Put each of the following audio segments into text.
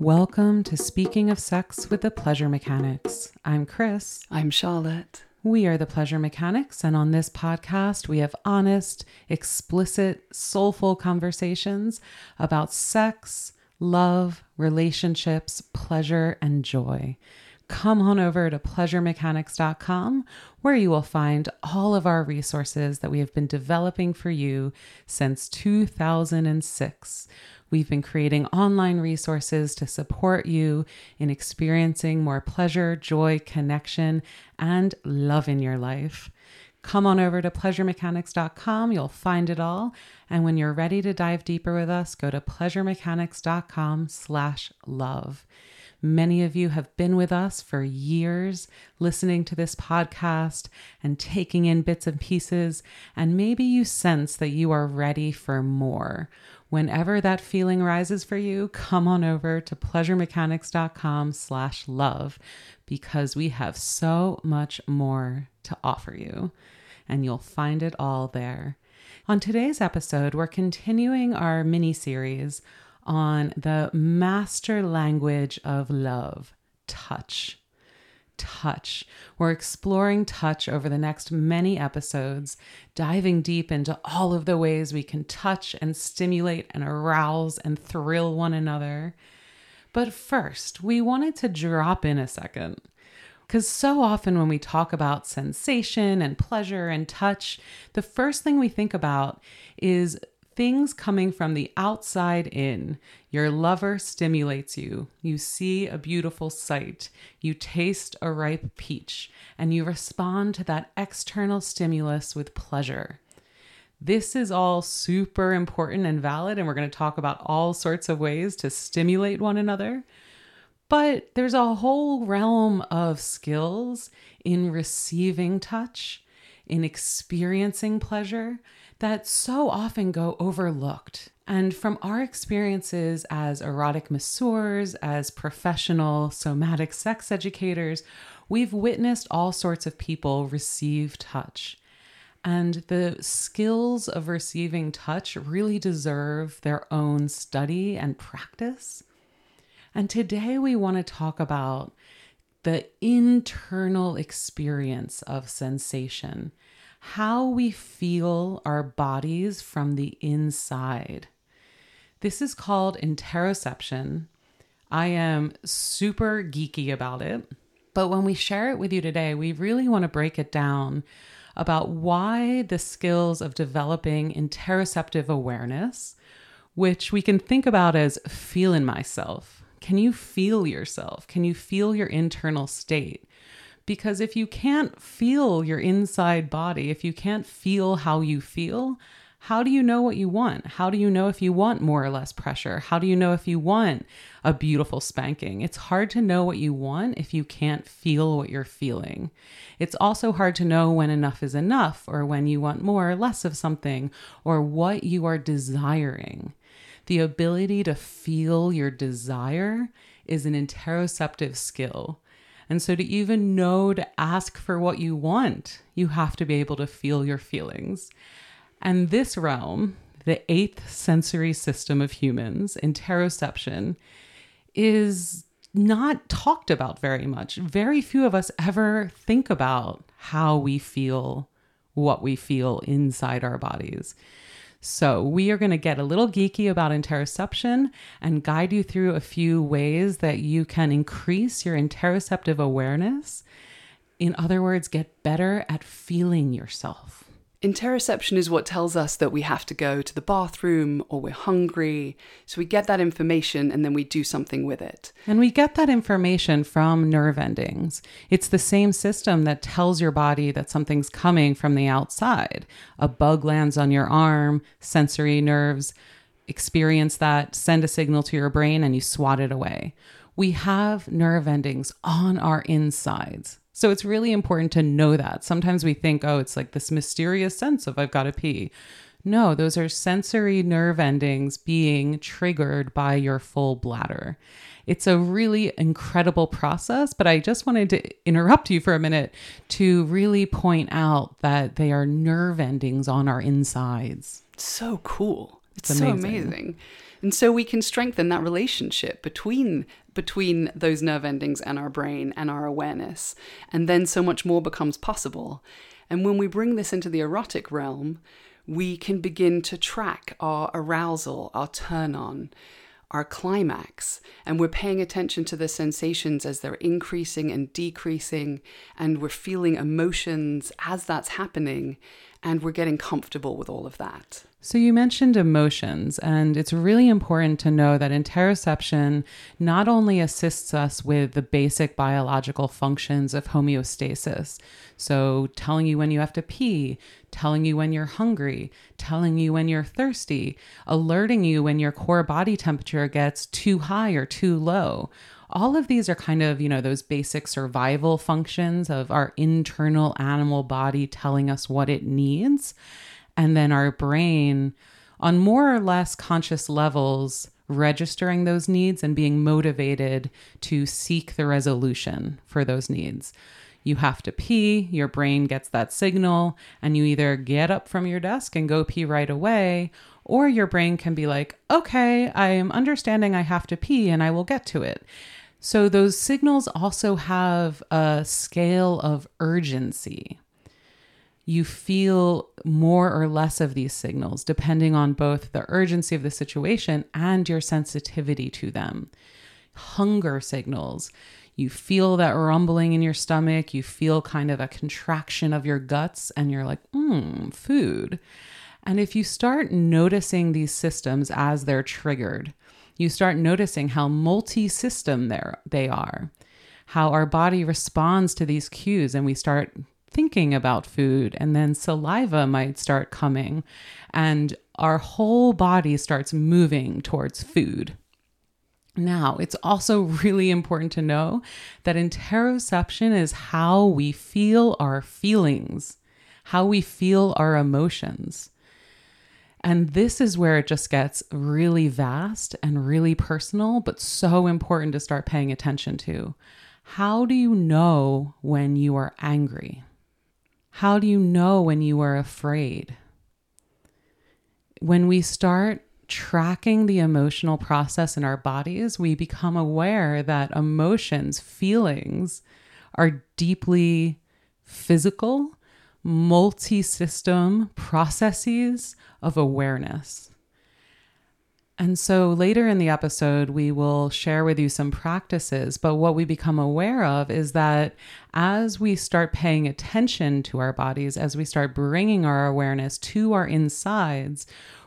Welcome to Speaking of Sex with the Pleasure Mechanics. I'm Chris. I'm Charlotte. We are the Pleasure Mechanics, and on this podcast, we have honest, explicit, soulful conversations about sex, love, relationships, pleasure, and joy. Come on over to pleasuremechanics.com where you will find all of our resources that we have been developing for you since 2006. We've been creating online resources to support you in experiencing more pleasure, joy, connection, and love in your life. Come on over to pleasuremechanics.com. You'll find it all. And when you're ready to dive deeper with us, go to pleasuremechanics.com slash love. Many of you have been with us for years, listening to this podcast and taking in bits and pieces, and maybe you sense that you are ready for more. Whenever that feeling rises for you, come on over to pleasuremechanics.com slash love because we have so much more to offer you, and you'll find it all there. On today's episode, we're continuing our mini series on the master language of love touch. Touch. We're exploring touch over the next many episodes, diving deep into all of the ways we can touch and stimulate and arouse and thrill one another. But first, we wanted to drop in a second. Because so often when we talk about sensation and pleasure and touch, the first thing we think about is things coming from the outside in. Your lover stimulates you. You see a beautiful sight. You taste a ripe peach, and you respond to that external stimulus with pleasure. This is all super important and valid, and we're going to talk about all sorts of ways to stimulate one another. But there's a whole realm of skills in receiving touch, in experiencing pleasure, that so often go overlooked. And from our experiences as erotic masseurs, as professional somatic sex educators, we've witnessed all sorts of people receive touch. And the skills of receiving touch really deserve their own study and practice. And today we want to talk about the internal experience of sensation how we feel our bodies from the inside. This is called interoception. I am super geeky about it, but when we share it with you today, we really want to break it down about why the skills of developing interoceptive awareness, which we can think about as feeling myself. Can you feel yourself? Can you feel your internal state? Because if you can't feel your inside body, if you can't feel how you feel, how do you know what you want? How do you know if you want more or less pressure? How do you know if you want a beautiful spanking? It's hard to know what you want if you can't feel what you're feeling. It's also hard to know when enough is enough or when you want more or less of something or what you are desiring. The ability to feel your desire is an interoceptive skill. And so, to even know to ask for what you want, you have to be able to feel your feelings. And this realm, the eighth sensory system of humans, interoception, is not talked about very much. Very few of us ever think about how we feel, what we feel inside our bodies. So, we are going to get a little geeky about interoception and guide you through a few ways that you can increase your interoceptive awareness. In other words, get better at feeling yourself. Interoception is what tells us that we have to go to the bathroom or we're hungry. So we get that information and then we do something with it. And we get that information from nerve endings. It's the same system that tells your body that something's coming from the outside. A bug lands on your arm, sensory nerves experience that, send a signal to your brain, and you swat it away. We have nerve endings on our insides. So it's really important to know that. Sometimes we think, oh, it's like this mysterious sense of I've got to pee. No, those are sensory nerve endings being triggered by your full bladder. It's a really incredible process, but I just wanted to interrupt you for a minute to really point out that they are nerve endings on our insides. So cool. It's, it's amazing. so amazing. And so we can strengthen that relationship between between those nerve endings and our brain and our awareness. And then so much more becomes possible. And when we bring this into the erotic realm, we can begin to track our arousal, our turn on, our climax, and we're paying attention to the sensations as they're increasing and decreasing, and we're feeling emotions as that's happening, and we're getting comfortable with all of that. So, you mentioned emotions, and it's really important to know that interoception not only assists us with the basic biological functions of homeostasis, so telling you when you have to pee, telling you when you're hungry, telling you when you're thirsty, alerting you when your core body temperature gets too high or too low. All of these are kind of, you know, those basic survival functions of our internal animal body telling us what it needs and then our brain on more or less conscious levels registering those needs and being motivated to seek the resolution for those needs. You have to pee, your brain gets that signal, and you either get up from your desk and go pee right away, or your brain can be like, okay, I am understanding I have to pee and I will get to it. So those signals also have a scale of urgency you feel more or less of these signals depending on both the urgency of the situation and your sensitivity to them. Hunger signals. You feel that rumbling in your stomach, you feel kind of a contraction of your guts, and you're like, mmm, food. And if you start noticing these systems as they're triggered, you start noticing how multi system they are, how our body responds to these cues, and we start thinking about food, and then saliva might start coming, and our whole body starts moving towards food. Now, it's also really important to know that interoception is how we feel our feelings, how we feel our emotions. And this is where it just gets really vast and really personal, but so important to start paying attention to. How do you know when you are angry? How do you know when you are afraid? When we start tracking the emotional process in our bodies, we become aware that emotions, feelings are deeply physical, multi system processes of awareness. And so later in the episode, we will share with you some practices. But what we become aware of is that as we start paying attention to our bodies, as we start bringing our awareness to our insides,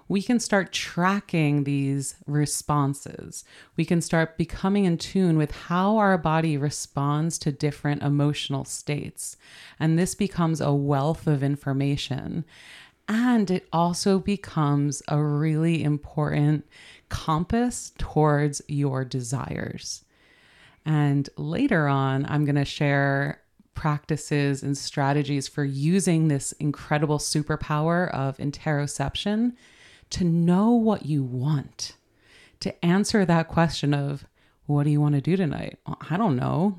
we can start tracking these responses. We can start becoming in tune with how our body responds to different emotional states. And this becomes a wealth of information. And it also becomes a really important compass towards your desires. And later on, I'm going to share practices and strategies for using this incredible superpower of interoception to know what you want, to answer that question of, what do you want to do tonight? I don't know.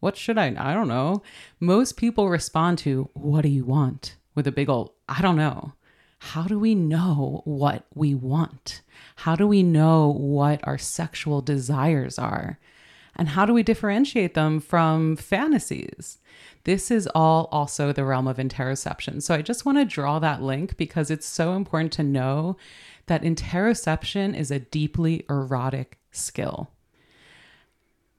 What should I? I don't know. Most people respond to, what do you want? With a big old, I don't know. How do we know what we want? How do we know what our sexual desires are? And how do we differentiate them from fantasies? This is all also the realm of interoception. So I just want to draw that link because it's so important to know that interoception is a deeply erotic skill.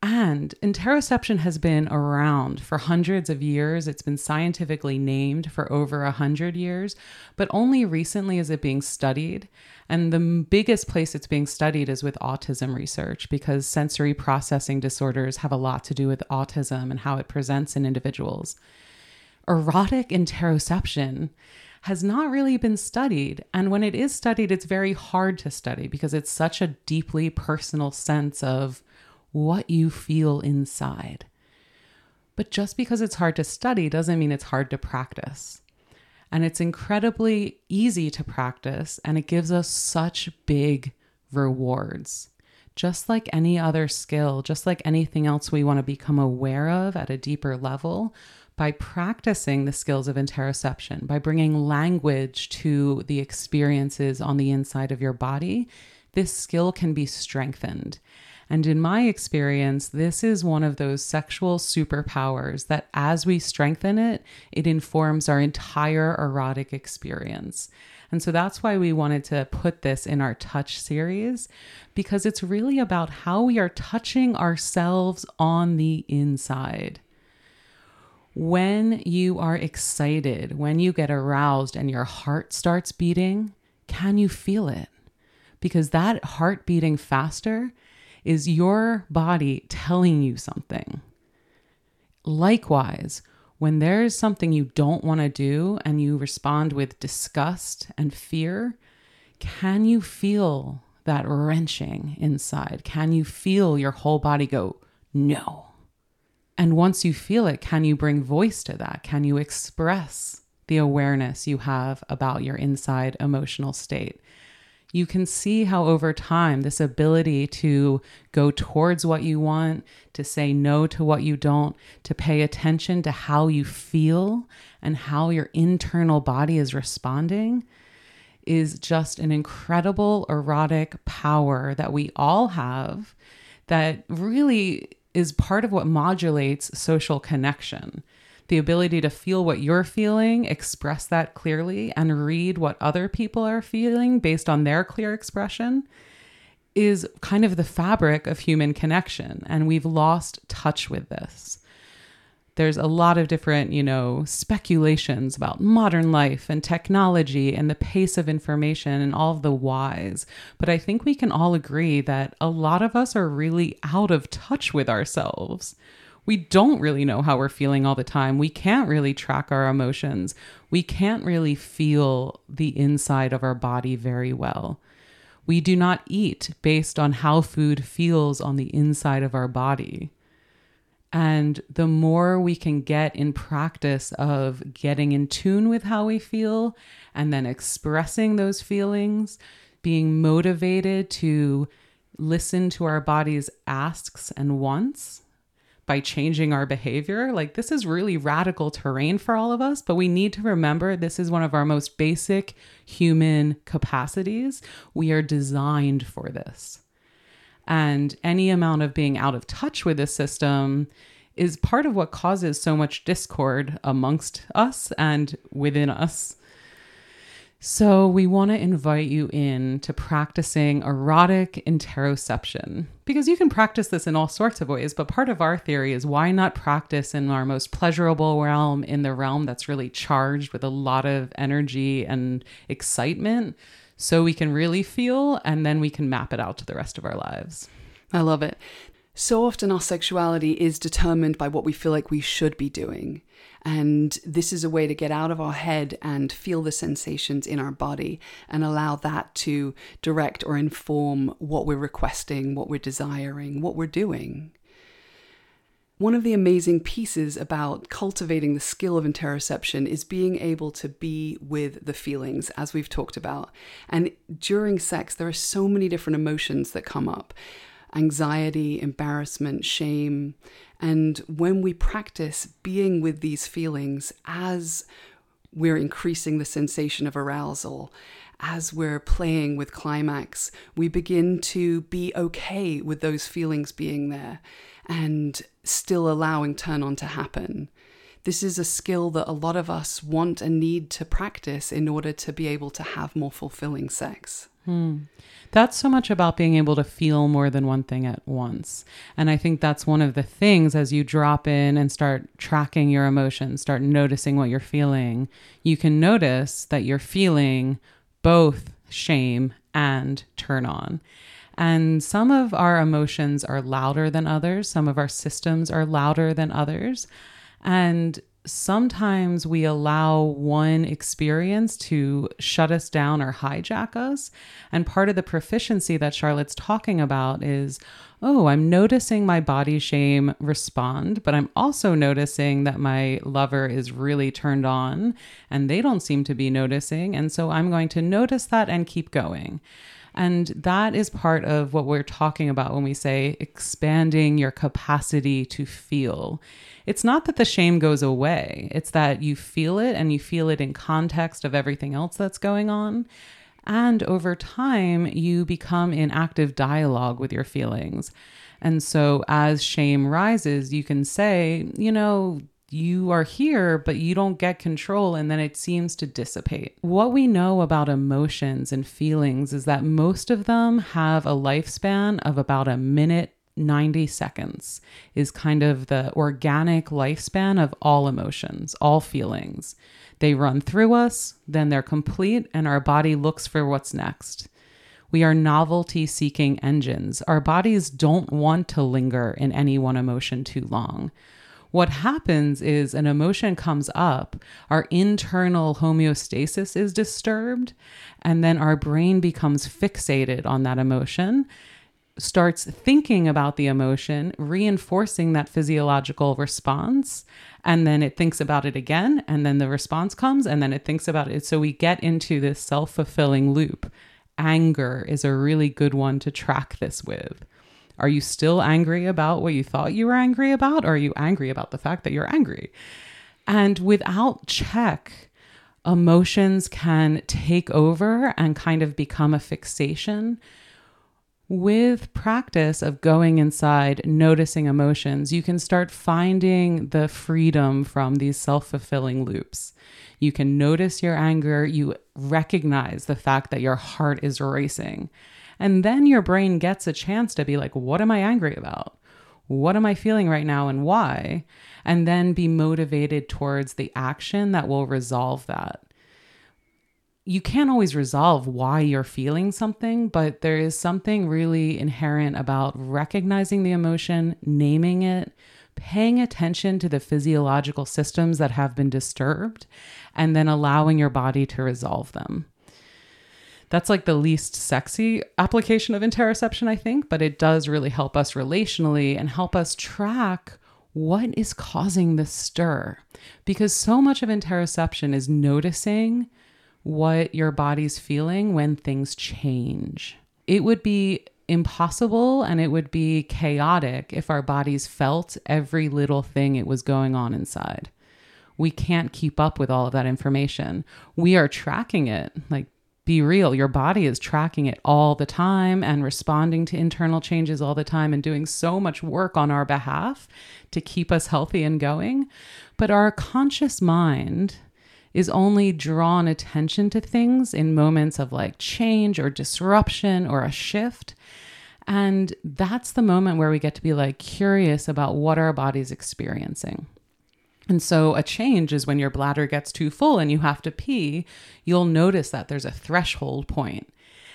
And interoception has been around for hundreds of years. It's been scientifically named for over a hundred years, but only recently is it being studied. And the biggest place it's being studied is with autism research because sensory processing disorders have a lot to do with autism and how it presents in individuals. Erotic interoception has not really been studied. And when it is studied, it's very hard to study because it's such a deeply personal sense of what you feel inside. But just because it's hard to study doesn't mean it's hard to practice. And it's incredibly easy to practice, and it gives us such big rewards. Just like any other skill, just like anything else we want to become aware of at a deeper level, by practicing the skills of interoception, by bringing language to the experiences on the inside of your body, this skill can be strengthened. And in my experience, this is one of those sexual superpowers that as we strengthen it, it informs our entire erotic experience. And so that's why we wanted to put this in our touch series because it's really about how we are touching ourselves on the inside. When you are excited, when you get aroused and your heart starts beating, can you feel it? Because that heart beating faster is your body telling you something. Likewise, when there is something you don't want to do and you respond with disgust and fear, can you feel that wrenching inside? Can you feel your whole body go, no? And once you feel it, can you bring voice to that? Can you express the awareness you have about your inside emotional state? You can see how over time this ability to go towards what you want, to say no to what you don't, to pay attention to how you feel and how your internal body is responding is just an incredible erotic power that we all have that really is part of what modulates social connection the ability to feel what you're feeling, express that clearly, and read what other people are feeling based on their clear expression is kind of the fabric of human connection. And we've lost touch with this. There's a lot of different, you know, speculations about modern life and technology and the pace of information and all of the whys. But I think we can all agree that a lot of us are really out of touch with ourselves we don't really know how we're feeling all the time. We can't really track our emotions. We can't really feel the inside of our body very well. We do not eat based on how food feels on the inside of our body. And the more we can get in practice of getting in tune with how we feel and then expressing those feelings, being motivated to listen to our body's asks and wants by changing our behavior. Like, this is really radical terrain for all of us, but we need to remember this is one of our most basic human capacities. We are designed for this. And any amount of being out of touch with this system is part of what causes so much discord amongst us and within us. So, we want to invite you in to practicing erotic interoception because you can practice this in all sorts of ways. But part of our theory is why not practice in our most pleasurable realm, in the realm that's really charged with a lot of energy and excitement, so we can really feel and then we can map it out to the rest of our lives. I love it. So often our sexuality is determined by what we feel like we should be doing. And this is a way to get out of our head and feel the sensations in our body and allow that to direct or inform what we're requesting, what we're desiring, what we're doing. One of the amazing pieces about cultivating the skill of interoception is being able to be with the feelings, as we've talked about. And during sex, there are so many different emotions that come up anxiety, embarrassment, shame. And when we practice being with these feelings as we're increasing the sensation of arousal, as we're playing with climax, we begin to be okay with those feelings being there and still allowing turn on to happen. This is a skill that a lot of us want and need to practice in order to be able to have more fulfilling sex. Hmm. That's so much about being able to feel more than one thing at once. And I think that's one of the things as you drop in and start tracking your emotions, start noticing what you're feeling, you can notice that you're feeling both shame and turn on. And some of our emotions are louder than others, some of our systems are louder than others. And sometimes we allow one experience to shut us down or hijack us. And part of the proficiency that Charlotte's talking about is oh, I'm noticing my body shame respond, but I'm also noticing that my lover is really turned on and they don't seem to be noticing. And so I'm going to notice that and keep going. And that is part of what we're talking about when we say expanding your capacity to feel. It's not that the shame goes away, it's that you feel it and you feel it in context of everything else that's going on. And over time, you become in active dialogue with your feelings. And so as shame rises, you can say, you know, you are here, but you don't get control, and then it seems to dissipate. What we know about emotions and feelings is that most of them have a lifespan of about a minute 90 seconds is kind of the organic lifespan of all emotions, all feelings. They run through us, then they're complete, and our body looks for what's next. We are novelty seeking engines. Our bodies don't want to linger in any one emotion too long. What happens is an emotion comes up, our internal homeostasis is disturbed, and then our brain becomes fixated on that emotion starts thinking about the emotion, reinforcing that physiological response. And then it thinks about it again. And then the response comes. And then it thinks about it. So we get into this self fulfilling loop. Anger is a really good one to track this with. Are you still angry about what you thought you were angry about? Or are you angry about the fact that you're angry? And without check, emotions can take over and kind of become a fixation with practice of going inside, noticing emotions, you can start finding the freedom from these self fulfilling loops. You can notice your anger, you recognize the fact that your heart is racing. And then your brain gets a chance to be like, what am I angry about? What am I feeling right now and why? And then be motivated towards the action that will resolve that you can't always resolve why you're feeling something, but there is something really inherent about recognizing the emotion, naming it, paying attention to the physiological systems that have been disturbed, and then allowing your body to resolve them. That's like the least sexy application of interoception, I think, but it does really help us relationally and help us track what is causing the stir. Because so much of interoception is noticing what your body's feeling when things change. It would be impossible and it would be chaotic if our bodies felt every little thing it was going on inside. We can't keep up with all of that information. We are tracking it. Like, be real, your body is tracking it all the time and responding to internal changes all the time and doing so much work on our behalf to keep us healthy and going. But our conscious mind is only drawn attention to things in moments of like change or disruption or a shift. And that's the moment where we get to be like curious about what our body's experiencing. And so a change is when your bladder gets too full and you have to pee, you'll notice that there's a threshold point.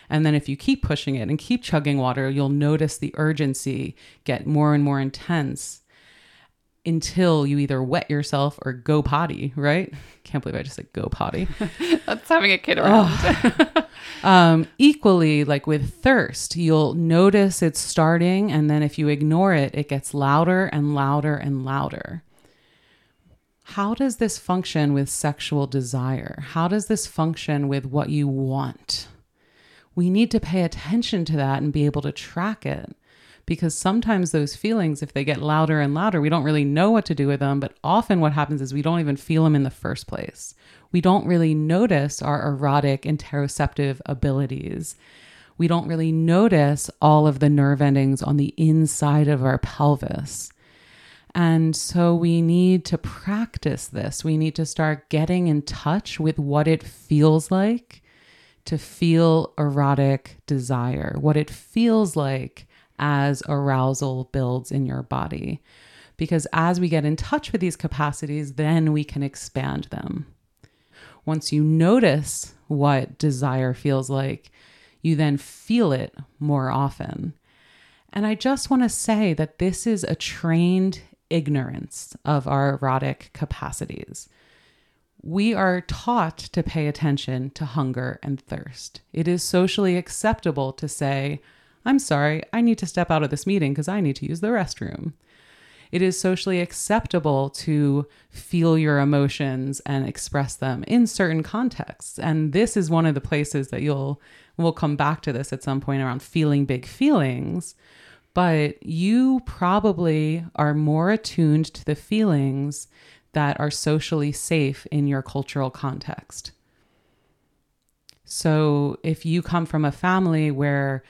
And then if you keep pushing it and keep chugging water, you'll notice the urgency get more and more intense until you either wet yourself or go potty, right? Can't believe I just said go potty. That's having a kid around. um, equally, like with thirst, you'll notice it's starting, and then if you ignore it, it gets louder and louder and louder. How does this function with sexual desire? How does this function with what you want? We need to pay attention to that and be able to track it because sometimes those feelings, if they get louder and louder, we don't really know what to do with them. But often what happens is we don't even feel them in the first place. We don't really notice our erotic interoceptive abilities. We don't really notice all of the nerve endings on the inside of our pelvis. And so we need to practice this. We need to start getting in touch with what it feels like to feel erotic desire, what it feels like as arousal builds in your body. Because as we get in touch with these capacities, then we can expand them. Once you notice what desire feels like, you then feel it more often. And I just want to say that this is a trained ignorance of our erotic capacities. We are taught to pay attention to hunger and thirst. It is socially acceptable to say, I'm sorry, I need to step out of this meeting because I need to use the restroom. It is socially acceptable to feel your emotions and express them in certain contexts. And this is one of the places that you'll, we'll come back to this at some point around feeling big feelings. But you probably are more attuned to the feelings that are socially safe in your cultural context. So if you come from a family where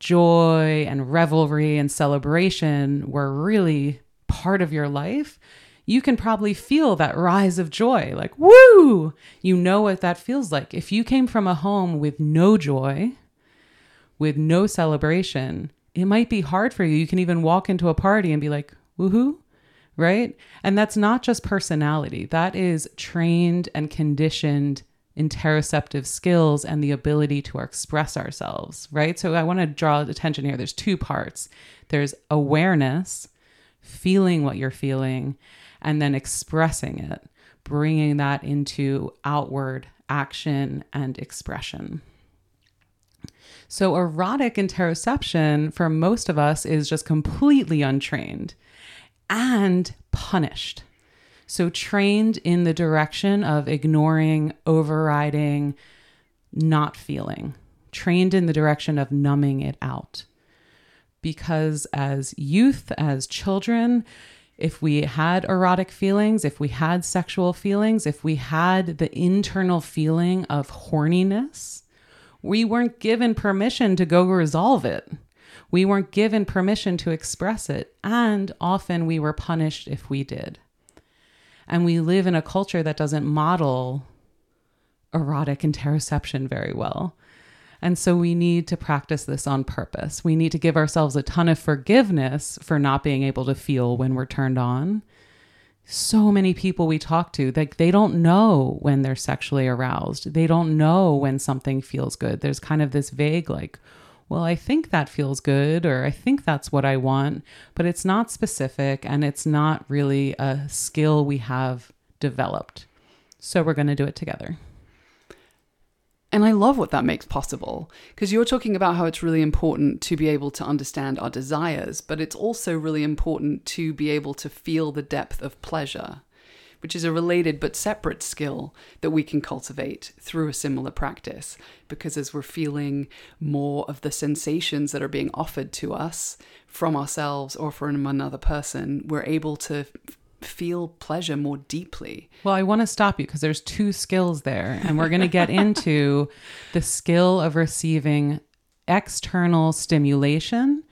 joy and revelry and celebration were really part of your life, you can probably feel that rise of joy. Like, woo! You know what that feels like. If you came from a home with no joy, with no celebration, it might be hard for you. You can even walk into a party and be like, woohoo, right? And that's not just personality, that is trained and conditioned interoceptive skills and the ability to express ourselves, right? So I want to draw attention here. There's two parts there's awareness, feeling what you're feeling, and then expressing it, bringing that into outward action and expression. So, erotic interoception for most of us is just completely untrained and punished. So, trained in the direction of ignoring, overriding, not feeling, trained in the direction of numbing it out. Because as youth, as children, if we had erotic feelings, if we had sexual feelings, if we had the internal feeling of horniness, we weren't given permission to go resolve it. We weren't given permission to express it. And often we were punished if we did. And we live in a culture that doesn't model erotic interoception very well. And so we need to practice this on purpose. We need to give ourselves a ton of forgiveness for not being able to feel when we're turned on. So many people we talk to, like they don't know when they're sexually aroused. They don't know when something feels good. There's kind of this vague like, well, I think that feels good or I think that's what I want, but it's not specific and it's not really a skill we have developed. So we're going to do it together. And I love what that makes possible because you're talking about how it's really important to be able to understand our desires, but it's also really important to be able to feel the depth of pleasure, which is a related but separate skill that we can cultivate through a similar practice. Because as we're feeling more of the sensations that are being offered to us from ourselves or from another person, we're able to feel pleasure more deeply. Well, I want to stop you because there's two skills there, and we're going to get into the skill of receiving external stimulation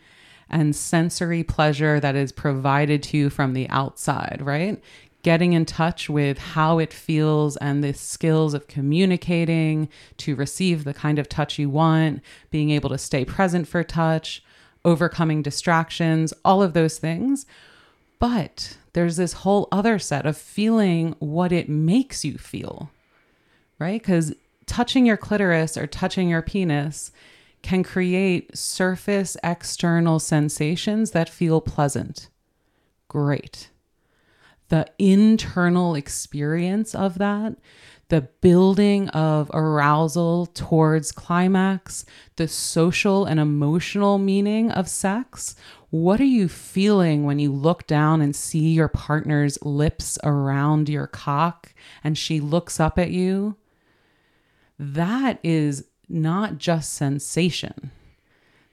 and sensory pleasure that is provided to you from the outside, right? Getting in touch with how it feels and the skills of communicating to receive the kind of touch you want, being able to stay present for touch, overcoming distractions, all of those things. But there's this whole other set of feeling what it makes you feel, right? Because touching your clitoris or touching your penis can create surface external sensations that feel pleasant. Great. The internal experience of that, the building of arousal towards climax, the social and emotional meaning of sex what are you feeling when you look down and see your partner's lips around your cock and she looks up at you? That is not just sensation.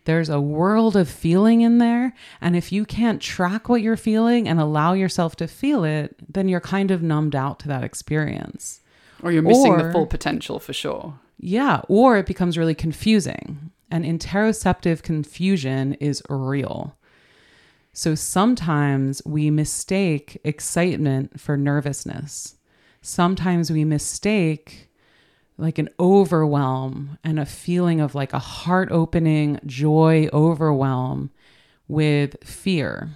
There's a world of feeling in there. And if you can't track what you're feeling and allow yourself to feel it, then you're kind of numbed out to that experience. Or you're missing or, the full potential for sure. Yeah. Or it becomes really confusing. And interoceptive confusion is real. So sometimes we mistake excitement for nervousness. Sometimes we mistake like an overwhelm and a feeling of like a heart opening joy overwhelm with fear.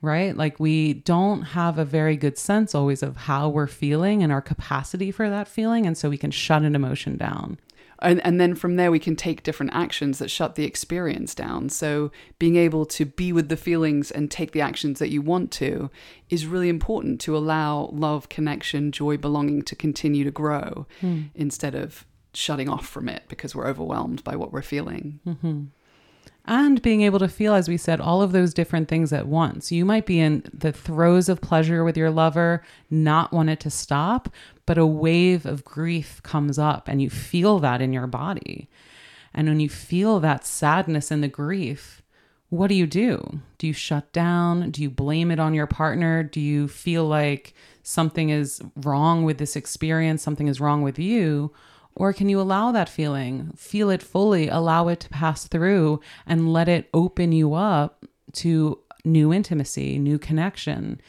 Right? Like we don't have a very good sense always of how we're feeling and our capacity for that feeling. And so we can shut an emotion down and, and then from there we can take different actions that shut the experience down. So being able to be with the feelings and take the actions that you want to is really important to allow love connection joy belonging to continue to grow hmm. instead of shutting off from it because we're overwhelmed by what we're feeling. Mm-hmm and being able to feel, as we said, all of those different things at once. You might be in the throes of pleasure with your lover, not want it to stop, but a wave of grief comes up and you feel that in your body. And when you feel that sadness and the grief, what do you do? Do you shut down? Do you blame it on your partner? Do you feel like something is wrong with this experience, something is wrong with you? Or can you allow that feeling, feel it fully, allow it to pass through, and let it open you up to new intimacy, new connection?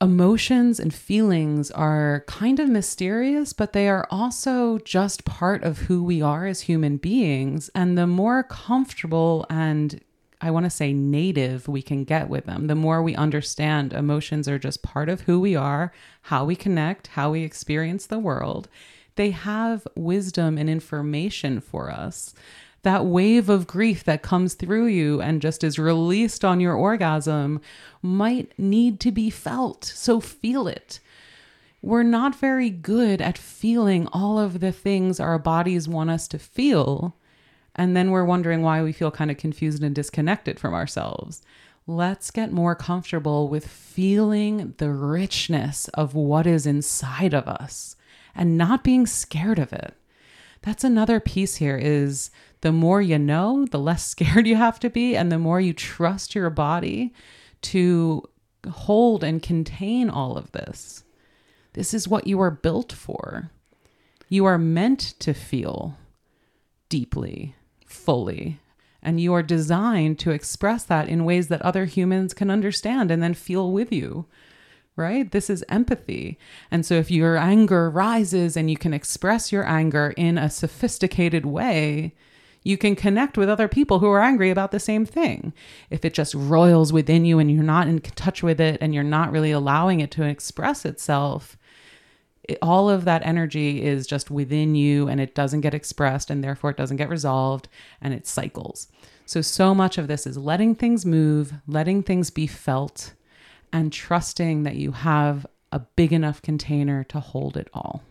Emotions and feelings are kind of mysterious, but they are also just part of who we are as human beings. And the more comfortable and I want to say native we can get with them, the more we understand emotions are just part of who we are, how we connect, how we experience the world. They have wisdom and information for us. That wave of grief that comes through you and just is released on your orgasm might need to be felt. So feel it. We're not very good at feeling all of the things our bodies want us to feel and then we're wondering why we feel kind of confused and disconnected from ourselves. Let's get more comfortable with feeling the richness of what is inside of us and not being scared of it. That's another piece here is the more you know, the less scared you have to be and the more you trust your body to hold and contain all of this. This is what you are built for. You are meant to feel deeply fully. And you are designed to express that in ways that other humans can understand and then feel with you. Right? This is empathy. And so if your anger rises and you can express your anger in a sophisticated way, you can connect with other people who are angry about the same thing. If it just roils within you and you're not in touch with it and you're not really allowing it to express itself, it, all of that energy is just within you and it doesn't get expressed and therefore it doesn't get resolved and it cycles. So, so much of this is letting things move, letting things be felt, and trusting that you have a big enough container to hold it all.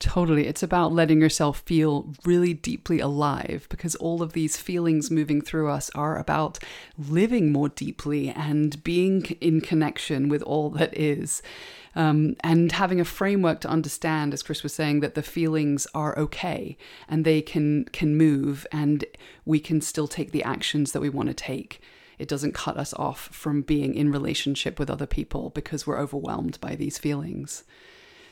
Totally. It's about letting yourself feel really deeply alive because all of these feelings moving through us are about living more deeply and being in connection with all that is. Um, and having a framework to understand, as Chris was saying, that the feelings are okay and they can can move, and we can still take the actions that we want to take. It doesn't cut us off from being in relationship with other people because we're overwhelmed by these feelings.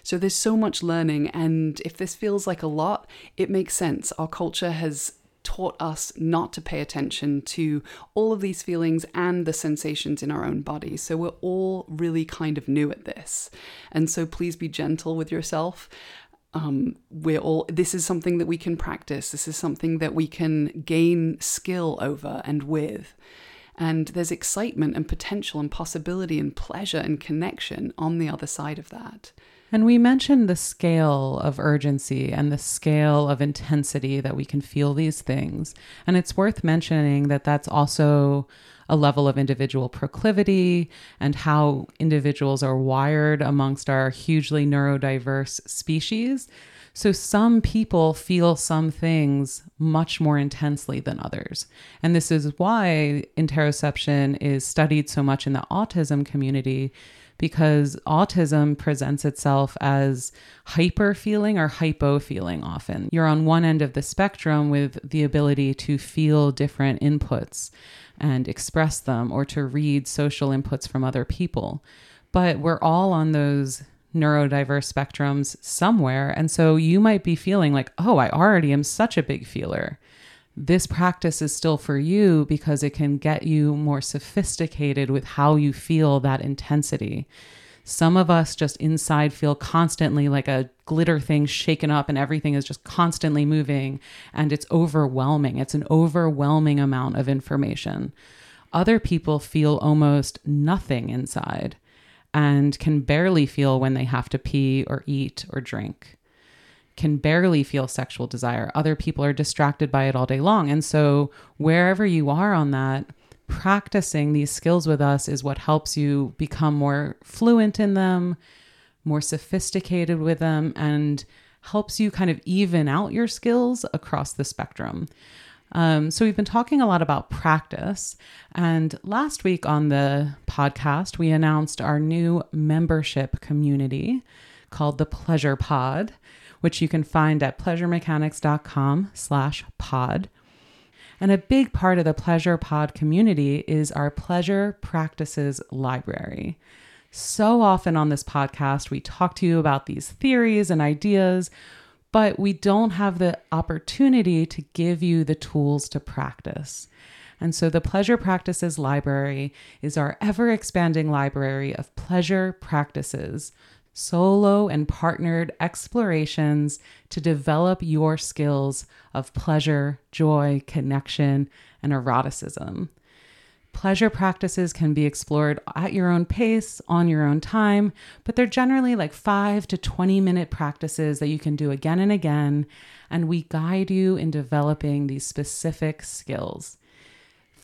So there's so much learning, and if this feels like a lot, it makes sense. Our culture has taught us not to pay attention to all of these feelings and the sensations in our own bodies. So we're all really kind of new at this. And so please be gentle with yourself. Um, we're all, this is something that we can practice. This is something that we can gain skill over and with. And there's excitement and potential and possibility and pleasure and connection on the other side of that. And we mentioned the scale of urgency and the scale of intensity that we can feel these things. And it's worth mentioning that that's also a level of individual proclivity and how individuals are wired amongst our hugely neurodiverse species. So, some people feel some things much more intensely than others. And this is why interoception is studied so much in the autism community because autism presents itself as hyper feeling or hypo feeling often. You're on one end of the spectrum with the ability to feel different inputs and express them or to read social inputs from other people. But we're all on those neurodiverse spectrums somewhere. And so you might be feeling like, oh, I already am such a big feeler this practice is still for you because it can get you more sophisticated with how you feel that intensity. Some of us just inside feel constantly like a glitter thing shaken up and everything is just constantly moving and it's overwhelming. It's an overwhelming amount of information. Other people feel almost nothing inside and can barely feel when they have to pee or eat or drink can barely feel sexual desire. Other people are distracted by it all day long. And so, wherever you are on that, practicing these skills with us is what helps you become more fluent in them, more sophisticated with them, and helps you kind of even out your skills across the spectrum. Um, so, we've been talking a lot about practice. And last week on the podcast, we announced our new membership community called the Pleasure Pod which you can find at pleasuremechanics.com slash pod. And a big part of the Pleasure Pod community is our Pleasure Practices Library. So often on this podcast, we talk to you about these theories and ideas, but we don't have the opportunity to give you the tools to practice. And so the Pleasure Practices Library is our ever expanding library of pleasure practices, solo and partnered explorations to develop your skills of pleasure, joy, connection, and eroticism. Pleasure practices can be explored at your own pace, on your own time, but they're generally like 5 to 20 minute practices that you can do again and again, and we guide you in developing these specific skills.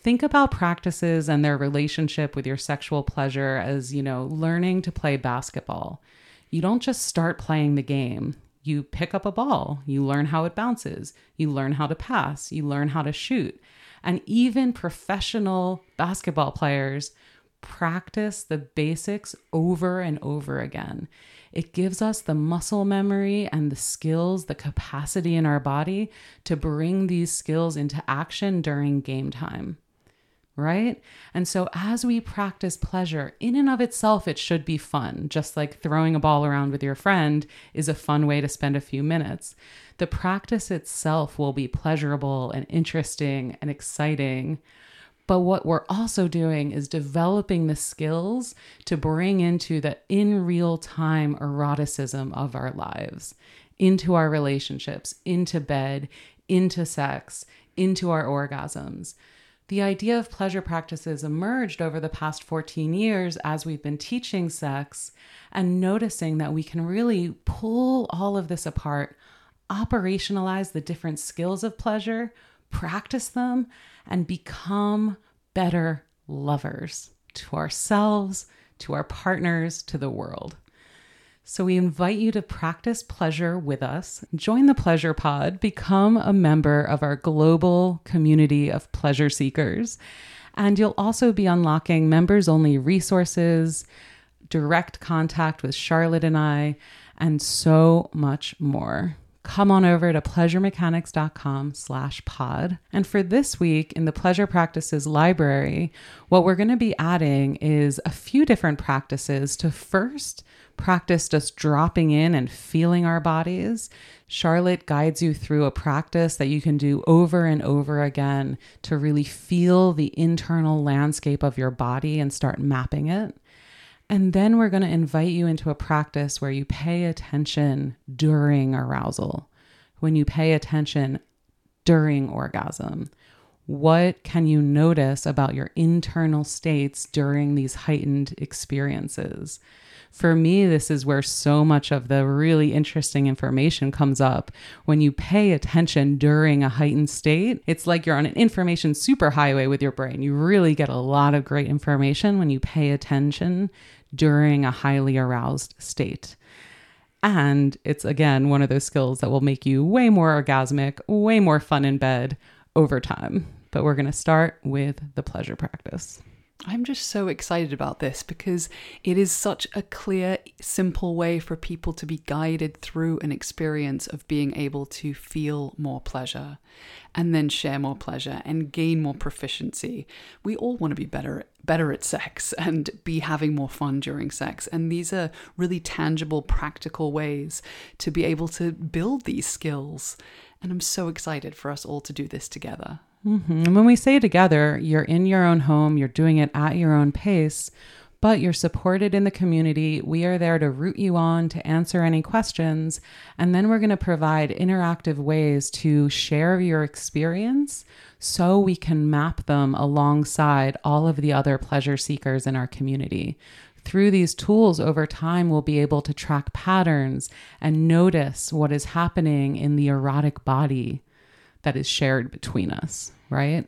Think about practices and their relationship with your sexual pleasure as, you know, learning to play basketball. You don't just start playing the game. You pick up a ball, you learn how it bounces, you learn how to pass, you learn how to shoot and even professional basketball players practice the basics over and over again. It gives us the muscle memory and the skills, the capacity in our body to bring these skills into action during game time. Right? And so, as we practice pleasure, in and of itself, it should be fun. Just like throwing a ball around with your friend is a fun way to spend a few minutes the practice itself will be pleasurable and interesting and exciting. But what we're also doing is developing the skills to bring into the in real time eroticism of our lives, into our relationships, into bed, into sex, into our orgasms. The idea of pleasure practices emerged over the past 14 years as we've been teaching sex and noticing that we can really pull all of this apart operationalize the different skills of pleasure, practice them, and become better lovers to ourselves, to our partners, to the world. So, we invite you to practice pleasure with us. Join the Pleasure Pod, become a member of our global community of pleasure seekers. And you'll also be unlocking members only resources, direct contact with Charlotte and I, and so much more come on over to pleasuremechanics.com slash pod. And for this week in the Pleasure Practices Library, what we're going to be adding is a few different practices to first practice just dropping in and feeling our bodies. Charlotte guides you through a practice that you can do over and over again to really feel the internal landscape of your body and start mapping it. And then we're going to invite you into a practice where you pay attention during arousal, when you pay attention during orgasm. What can you notice about your internal states during these heightened experiences? For me, this is where so much of the really interesting information comes up. When you pay attention during a heightened state, it's like you're on an information superhighway with your brain. You really get a lot of great information when you pay attention during a highly aroused state. And it's again one of those skills that will make you way more orgasmic, way more fun in bed over time. But we're going to start with the pleasure practice. I'm just so excited about this because it is such a clear, simple way for people to be guided through an experience of being able to feel more pleasure and then share more pleasure and gain more proficiency. We all want to be better better at sex and be having more fun during sex. And these are really tangible, practical ways to be able to build these skills. And I'm so excited for us all to do this together. Mm-hmm. And when we say together, you're in your own home, you're doing it at your own pace, but you're supported in the community. We are there to root you on, to answer any questions. And then we're going to provide interactive ways to share your experience so we can map them alongside all of the other pleasure seekers in our community. Through these tools over time, we'll be able to track patterns and notice what is happening in the erotic body that is shared between us, right?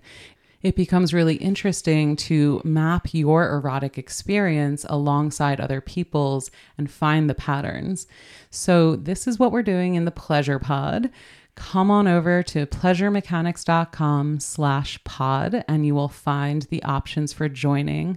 It becomes really interesting to map your erotic experience alongside other people's and find the patterns. So, this is what we're doing in the Pleasure Pod come on over to pleasuremechanics.com slash pod and you will find the options for joining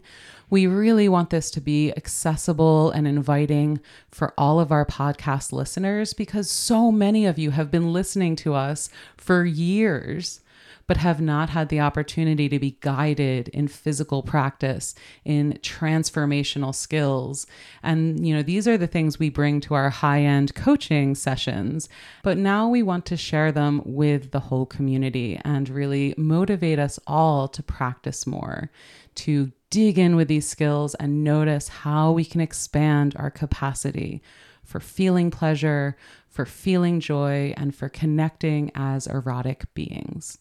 we really want this to be accessible and inviting for all of our podcast listeners because so many of you have been listening to us for years but have not had the opportunity to be guided in physical practice, in transformational skills. And, you know, these are the things we bring to our high end coaching sessions. But now we want to share them with the whole community and really motivate us all to practice more, to dig in with these skills and notice how we can expand our capacity for feeling pleasure, for feeling joy, and for connecting as erotic beings.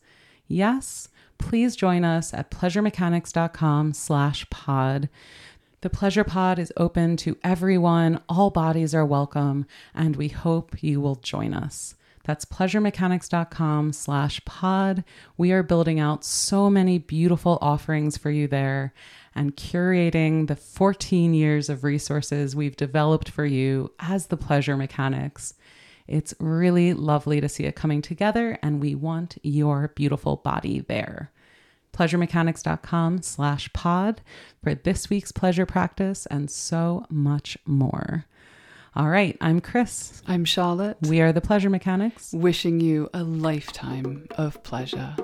Yes, please join us at pleasuremechanics.com slash pod. The Pleasure Pod is open to everyone. All bodies are welcome, and we hope you will join us. That's pleasuremechanics.com slash pod. We are building out so many beautiful offerings for you there and curating the 14 years of resources we've developed for you as the Pleasure Mechanics. It's really lovely to see it coming together, and we want your beautiful body there. PleasureMechanics.com slash pod for this week's pleasure practice and so much more. All right, I'm Chris. I'm Charlotte. We are the Pleasure Mechanics. Wishing you a lifetime of pleasure.